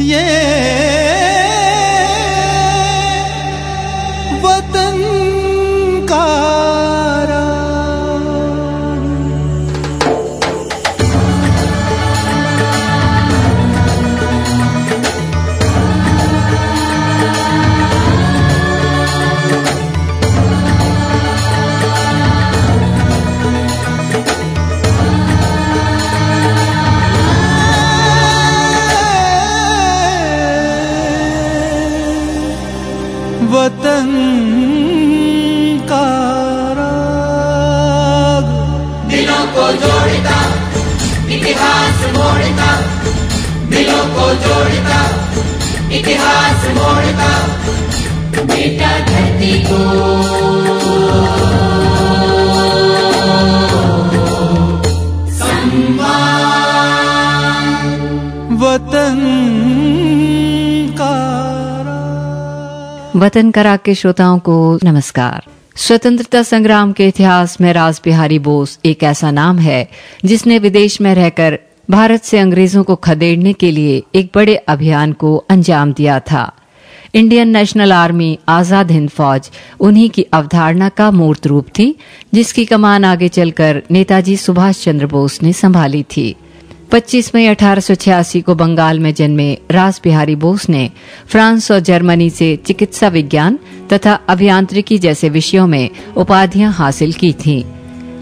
वतन बेटा धरती को वतन वतन करा के श्रोताओं को नमस्कार। स्वतंत्रता संग्राम के इतिहास में राज बिहारी बोस एक ऐसा नाम है जिसने विदेश में रहकर भारत से अंग्रेज़ों को खदेड़ने के लिए एक बड़े अभियान को अंजाम दिया था Indian National Army Azad Hind Fauj उन्हीं की अवधारणा का मूर्त रूप थी, जिसकी कमान आगे चलकर नेताजी सुभाष चंद्र बोस ने संभाली थी 25 मई 1886 को बंगाल में जन्मे रास बिहारी बोस ने फ्रांस और जर्मनी से चिकित्सा विज्ञान तथा अभियांत्रिकी जैसे विषयों में उपाधियाँ हासिल की थीं।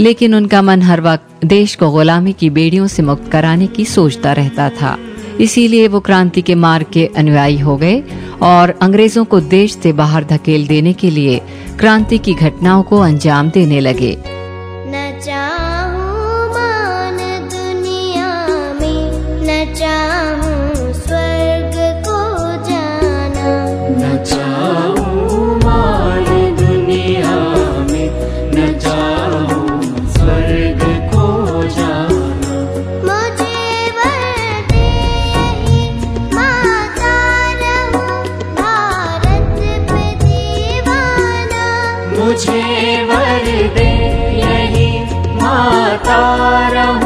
लेकिन उनका मन हर वक्त देश को गुलामी की बेड़ियों से मुक्त कराने की सोचता रहता था। इसीलिए वो क्रांति के मार्ग के अनुयायी हो गए और अंग्रेज़ों को देश से बाहर धकेल देने के लिए क्रांति की घटनाओं को अंजाम देने लगे। मुझे वर दे यही माता रहूं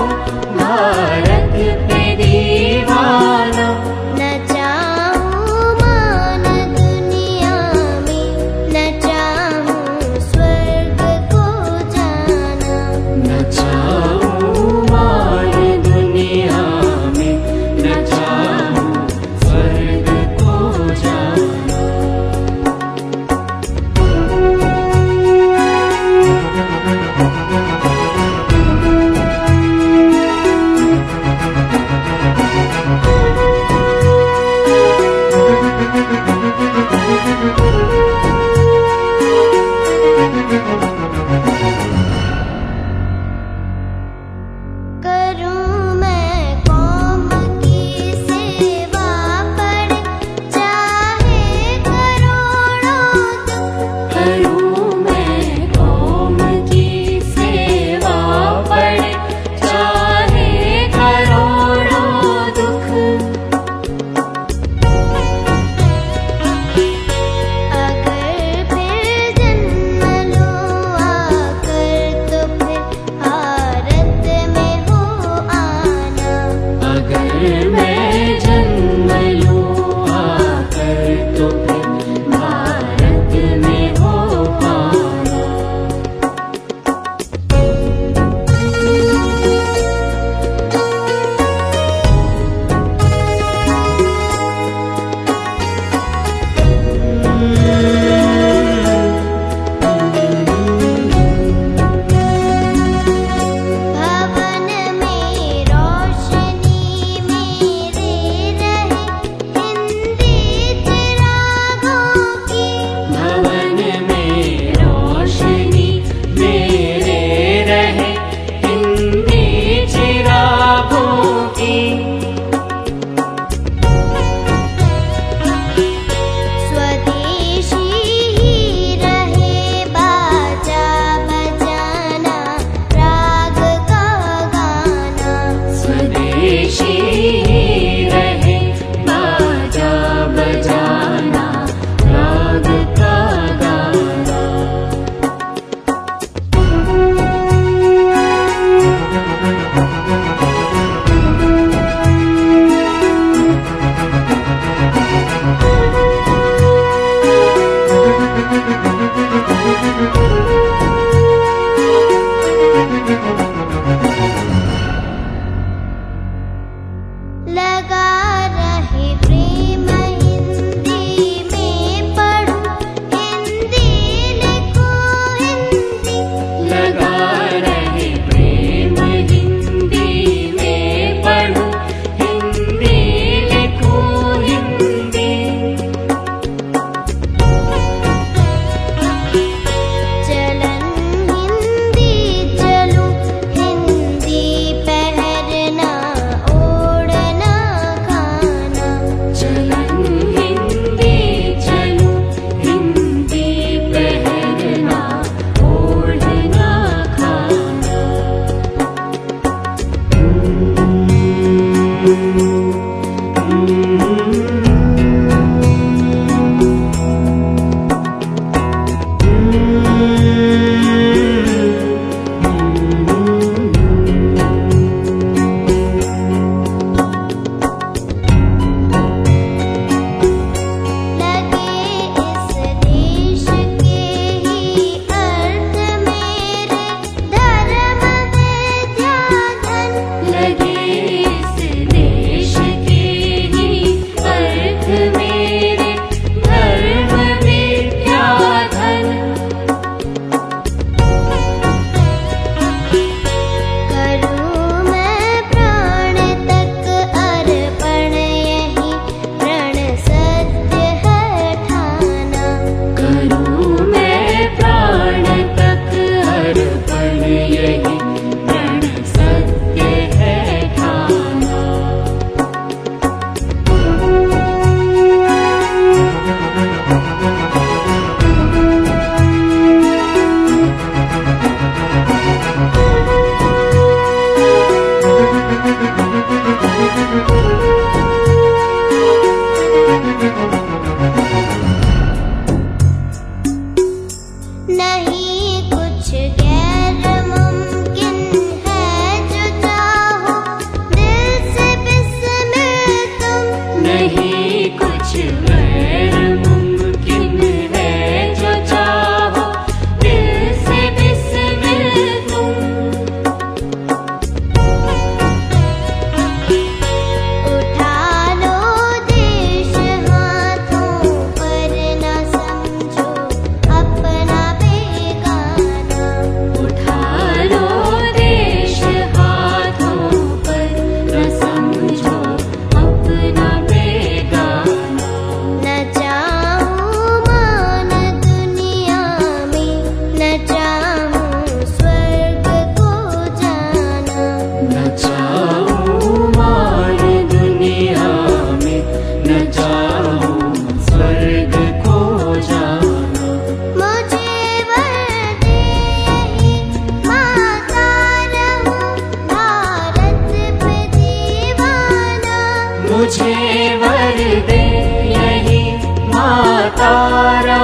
सारा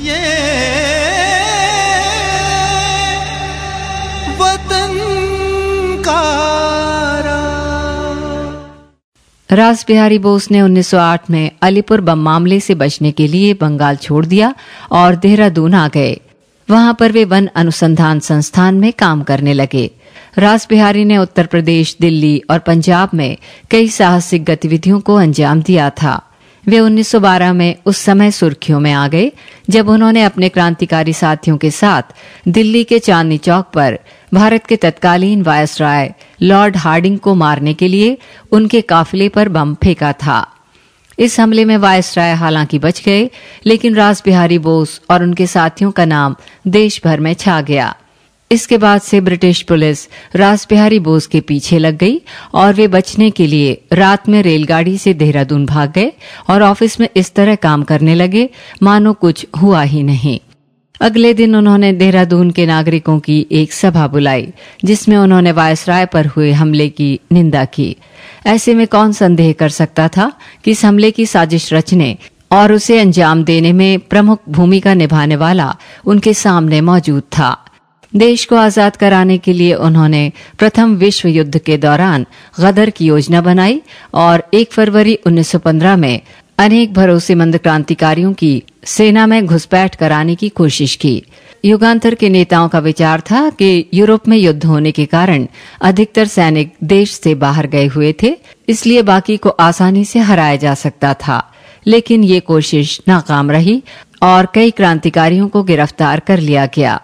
ये वतन रास बिहारी बोस ने 1908 में अलीपुर बम मामले से बचने के लिए बंगाल छोड़ दिया और देहरादून आ गए। वहाँ पर वे वन अनुसंधान संस्थान में काम करने लगे। रास बिहारी ने उत्तर प्रदेश, दिल्ली और पंजाब में कई साहसिक गतिविधियों को अंजाम दिया था। वे 1912 में उस समय सुर्खियों में आ गए, जब उन्होंने अपने क्रांतिकारी साथियों के साथ दिल्ली के चांदनी चौक पर भारत के तत्कालीन वायसराय लॉर्ड हार्डिंग को मारने के लिए उनके काफिले पर बम फेंका था। इस हमले में वायसराय हालाँकि बच गए, लेकिन रास बिहारी बोस और उनके साथियों का नाम देश भर में छा गया। इसके बाद से ब्रिटिश पुलिस रास बिहारी बोस के पीछे लग गई और वे बचने के लिए रात में रेलगाड़ी से देहरादून भाग गए और ऑफ़िस में इस तरह काम करने लगे, मानो कुछ हुआ ही नहीं। अगले दिन उन्होंने देहरादून के नागरिकों की एक सभा बुलाई, जिसमें उन्होंने वायसराय पर हुए हमले की निंदा की। ऐसे में कौन संदेह कर सकता था कि इस हमले की साजिश रचने और उसे अंजाम देने में प्रमुख भूमिका निभाने वाला उनके सामने मौजूद था? देश को आज़ाद कराने के लिए उन्होंने प्रथम विश्व युद्ध के दौरान गदर की योजना बनाई और 1 फरवरी 1915 में अनेक भरोसेमंद क्रांतिकारियों की सेना में घुसपैठ कराने की कोशिश की। युगांतर के नेताओं का विचार था कि यूरोप में युद्ध होने के कारण अधिकतर सैनिक देश से बाहर गए हुए थे, इसलिए बाकी को आसानी से हराया जा सकता था। लेकिन ये कोशिश नाकाम रही और कई क्रांतिकारियों को गिरफ़्तार कर लिया गया।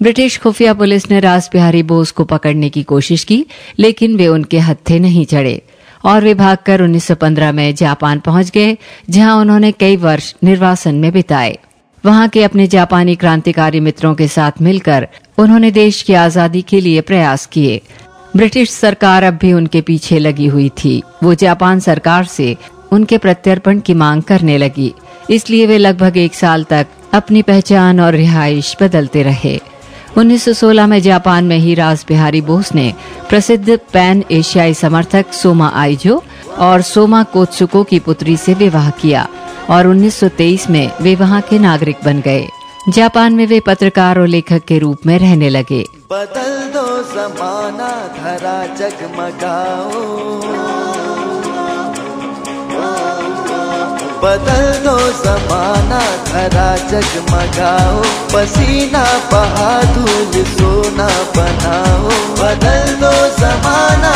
ब्रिटिश खुफिया पुलिस ने रास बिहारी बोस को पकड़ने की कोशिश की, लेकिन वे उनके हत्थे नहीं चढ़े और वे भागकर 1915 में जापान पहुँच गए, जहाँ उन्होंने कई वर्ष निर्वासन में बिताए। वहाँ के अपने जापानी क्रांतिकारी मित्रों के साथ मिलकर उन्होंने देश की आज़ादी के लिए प्रयास किए। ब्रिटिश सरकार अब भी उनके पीछे लगी हुई थी। वो जापान सरकार से उनके प्रत्यर्पण की मांग करने लगी। इसलिए वे लगभग एक साल तक अपनी पहचान और रिहाइश बदलते रहे। 1916 में जापान में ही राज बिहारी बोस ने प्रसिद्ध पैन एशियाई समर्थक सोमा आइजो और सोमा कोत्सुको की पुत्री से विवाह किया और 1923 में वे वहाँ के नागरिक बन गए। जापान में वे पत्रकार और लेखक के रूप में रहने लगे। बदल दो जमाना, धरा जगमगाओ। बदल दो जमाना, धरा जगमगाओ पसीना बहा धूल सोना बनाओ। बदल दो जमाना।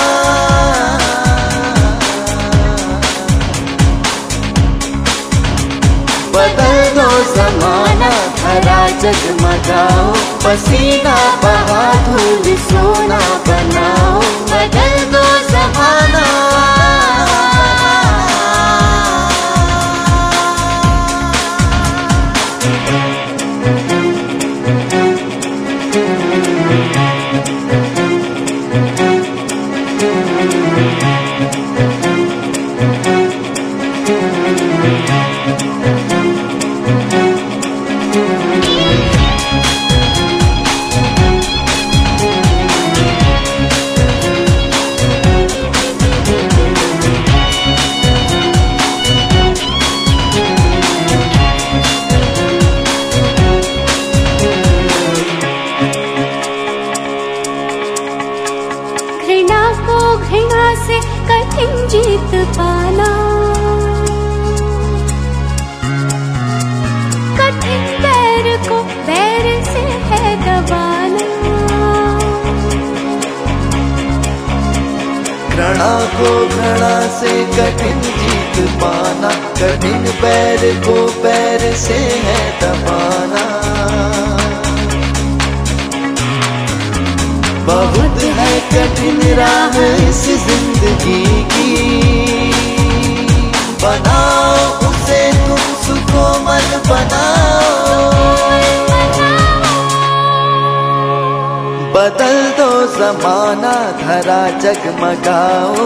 बदल दो जमाना, धरा जगमगाओ पसीना बहा धूल सोना बनाओ। पाना। कठिन पैर को पैर से है दबाना घृणा को घृणा से कठिन जीत पाना। कठिन पैर को पैर से है दबाना। बहुत है कठिन राह इस ज़िंदगी की। बनाओ उसे तुम मन बनाओ। बदल दो जमाना, धरा जगमगाओ।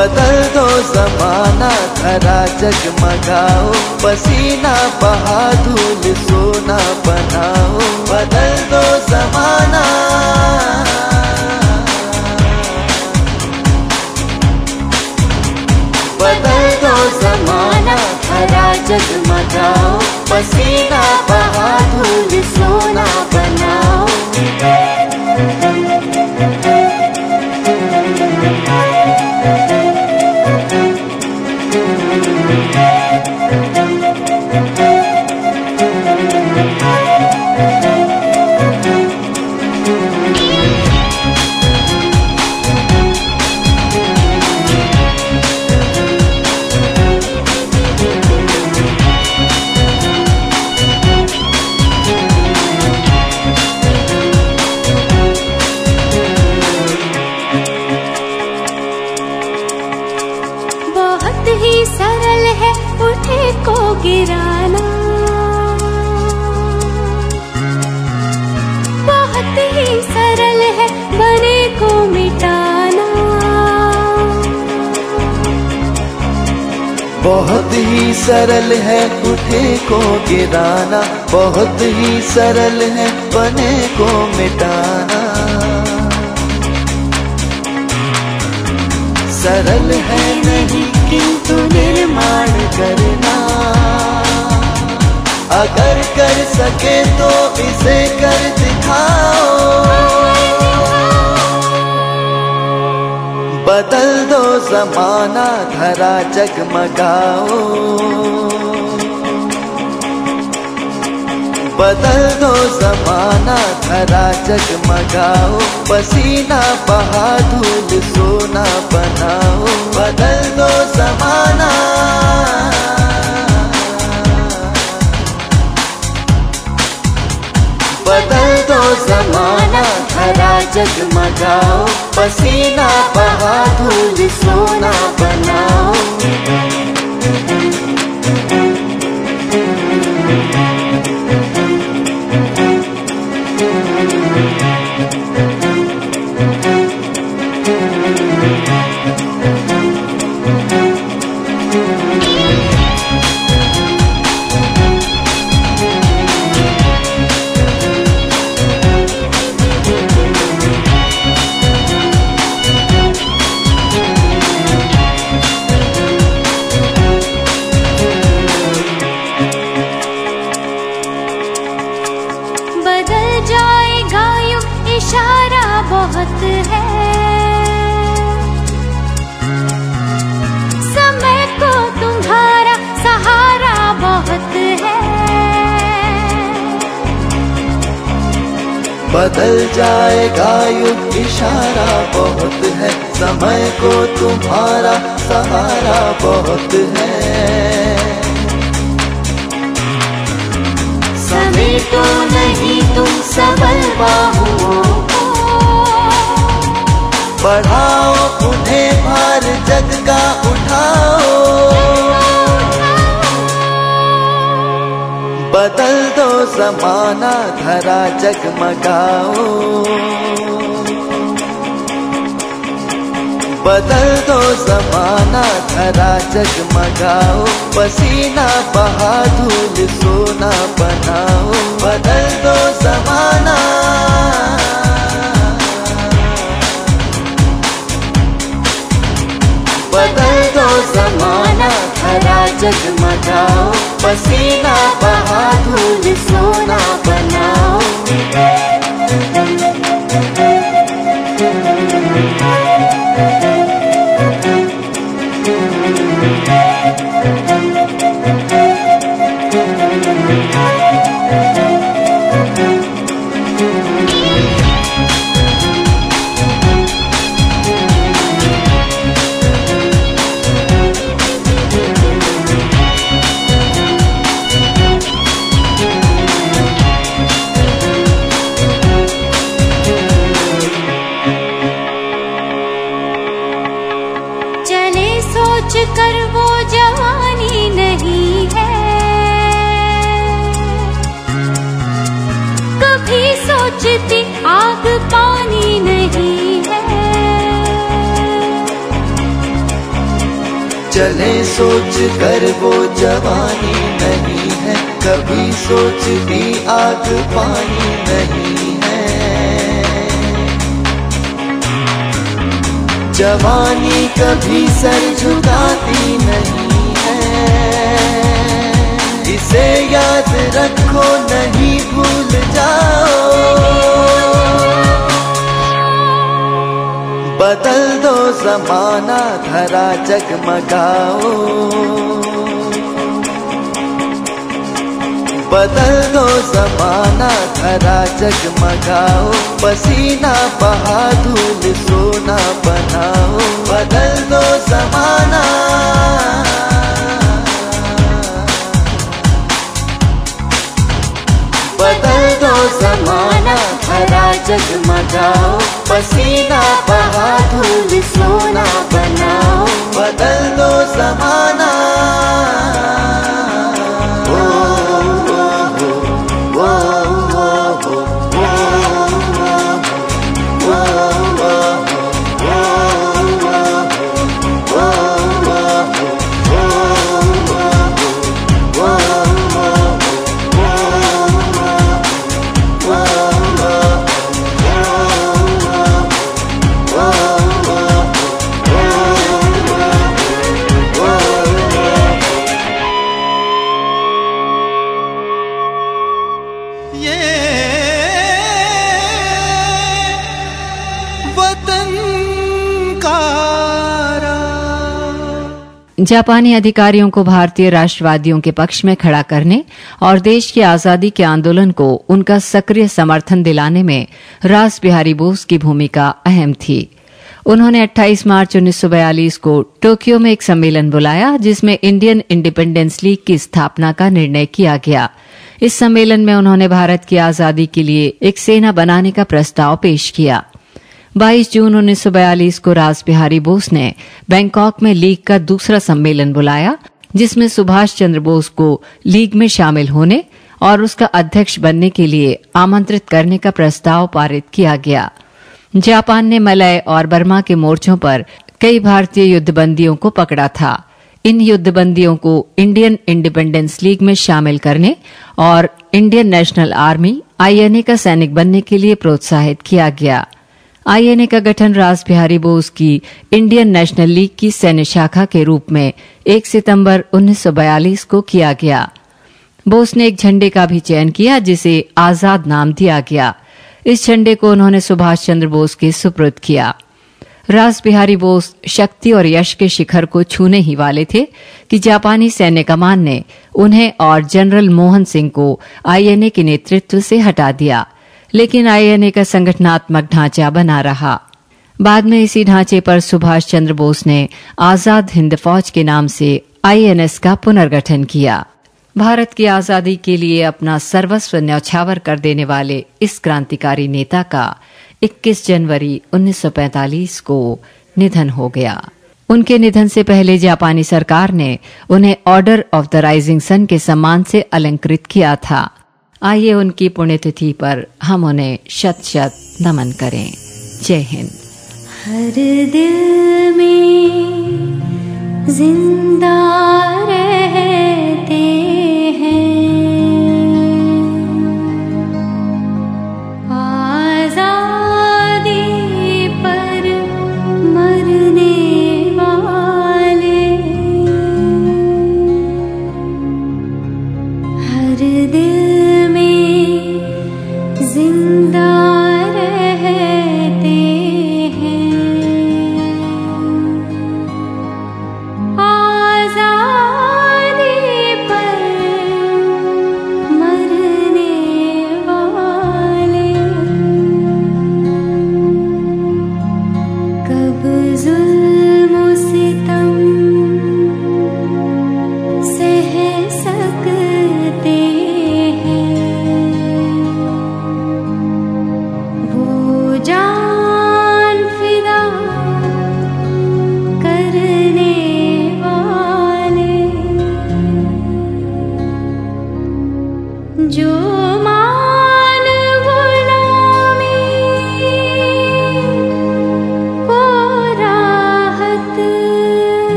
बदल दो जमाना धरा जगमगाओ पसीना बहा धूल, सोना बनाओ। बदल दो जमाना। बदल दो जमाना धरा जगमगाओ पसीना बहा धूल, सोना बनाओ। सरल है उठे को गिराना, बहुत ही सरल है बने को मिटाना। सरल है नहीं किंतु निर्माण करना। अगर कर सके तो इसे कर दिखाओ। बदल दो जमाना, धरा जगमगाओ। बदल दो जमाना, धरा जगमगाओ। पसीना बहा, धूल सोना बनाओ। बदल दो जमाना। बदल दो जमाना धरा जगमगाओ पसीना बहा धूल सोना बनाओ। बदल जाएगा युग इशारा बहुत है समय को तुम्हारा सहारा बहुत है। समय तो नहीं तुम सबल बाहुओं बढ़ाओ उन्हें भार जग का उठाओ। बदल दो जमाना, धरा जगमगाओ। बदल दो जमाना, धरा जगमगाओ। पसीना बहा, धूल सोना बनाओ। बदल दो जमाना। बदल दो जमाना, धरा जगमगाओ। पसीना चले, सोच कर वो जवानी नहीं है। कभी सोचती आग पानी नहीं है। जवानी कभी सर झुकाती नहीं है। इसे याद रखो, नहीं भूल जाओ। जमाना धरा जगमगाओ। बदल दो जमाना धरा जगमगाओ। पसीना बहा धूल सोना बनाओ। बदल दो जमाना। बदल दो जमाना। धरा जगमगाओ पसीना बहा धूल सोना बनाओ। बदल दो जमाना। ओ, जापानी अधिकारियों को भारतीय राष्ट्रवादियों के पक्ष में खड़ा करने और देश की आज़ादी के आंदोलन को उनका सक्रिय समर्थन दिलाने में रास बिहारी बोस की भूमिका अहम थी। उन्होंने 28 मार्च 1942 को टोक्यो में एक सम्मेलन बुलाया, जिसमें इंडियन इंडिपेंडेंस लीग की स्थापना का निर्णय किया गया। इस सम्मेलन में उन्होंने भारत की आज़ादी के लिए एक सेना बनाने का प्रस्ताव पेश किया। 22 जून 1942 को रास बिहारी बोस ने बैंकॉक में लीग का दूसरा सम्मेलन बुलाया, जिसमें सुभाष चंद्र बोस को लीग में शामिल होने और उसका अध्यक्ष बनने के लिए आमंत्रित करने का प्रस्ताव पारित किया गया। जापान ने मलय और बर्मा के मोर्चों पर कई भारतीय युद्धबंदियों को पकड़ा था। इन युद्धबंदियों को इंडियन इंडिपेंडेंस लीग में शामिल करने और इंडियन नेशनल आर्मी, आईएनए का सैनिक बनने के लिए प्रोत्साहित किया गया। आईएनए का गठन रास बिहारी बोस की इंडियन नेशनल लीग की सैन्य शाखा के रूप में 1 सितंबर 1942 को किया गया। बोस ने एक झंडे का भी चयन किया, जिसे आज़ाद नाम दिया गया। इस झंडे को उन्होंने सुभाष चंद्र बोस के सुपुर्द किया। रास बिहारी बोस शक्ति और यश के शिखर को छूने ही वाले थे कि जापानी सैन्य कमान ने उन्हें और जनरल मोहन सिंह को आईएनए के नेतृत्व से हटा दिया। लेकिन आईएनए का संगठनात्मक ढांचा बना रहा। बाद में इसी ढांचे पर सुभाष चंद्र बोस ने आज़ाद हिंद फौज के नाम से आईएनएस का पुनर्गठन किया। भारत की आज़ादी के लिए अपना सर्वस्व न्यौछावर कर देने वाले इस क्रांतिकारी नेता का 21 जनवरी 1945 को निधन हो गया। उनके निधन से पहले जापानी सरकार ने उन्हें order of the rising sun के सम्मान से अलंकृत किया था। आइए उनकी पुण्यतिथि पर हम उन्हें शत शत नमन करें। जय हिंद। हर दिल में ज़िंदा रहते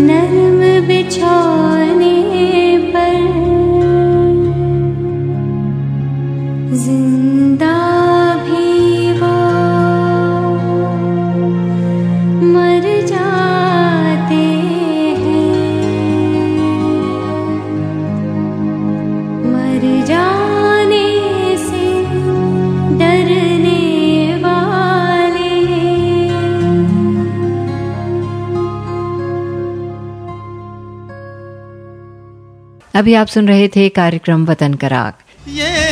न बिछा अभी आप सुन रहे थे कार्यक्रम वतन कराग। ये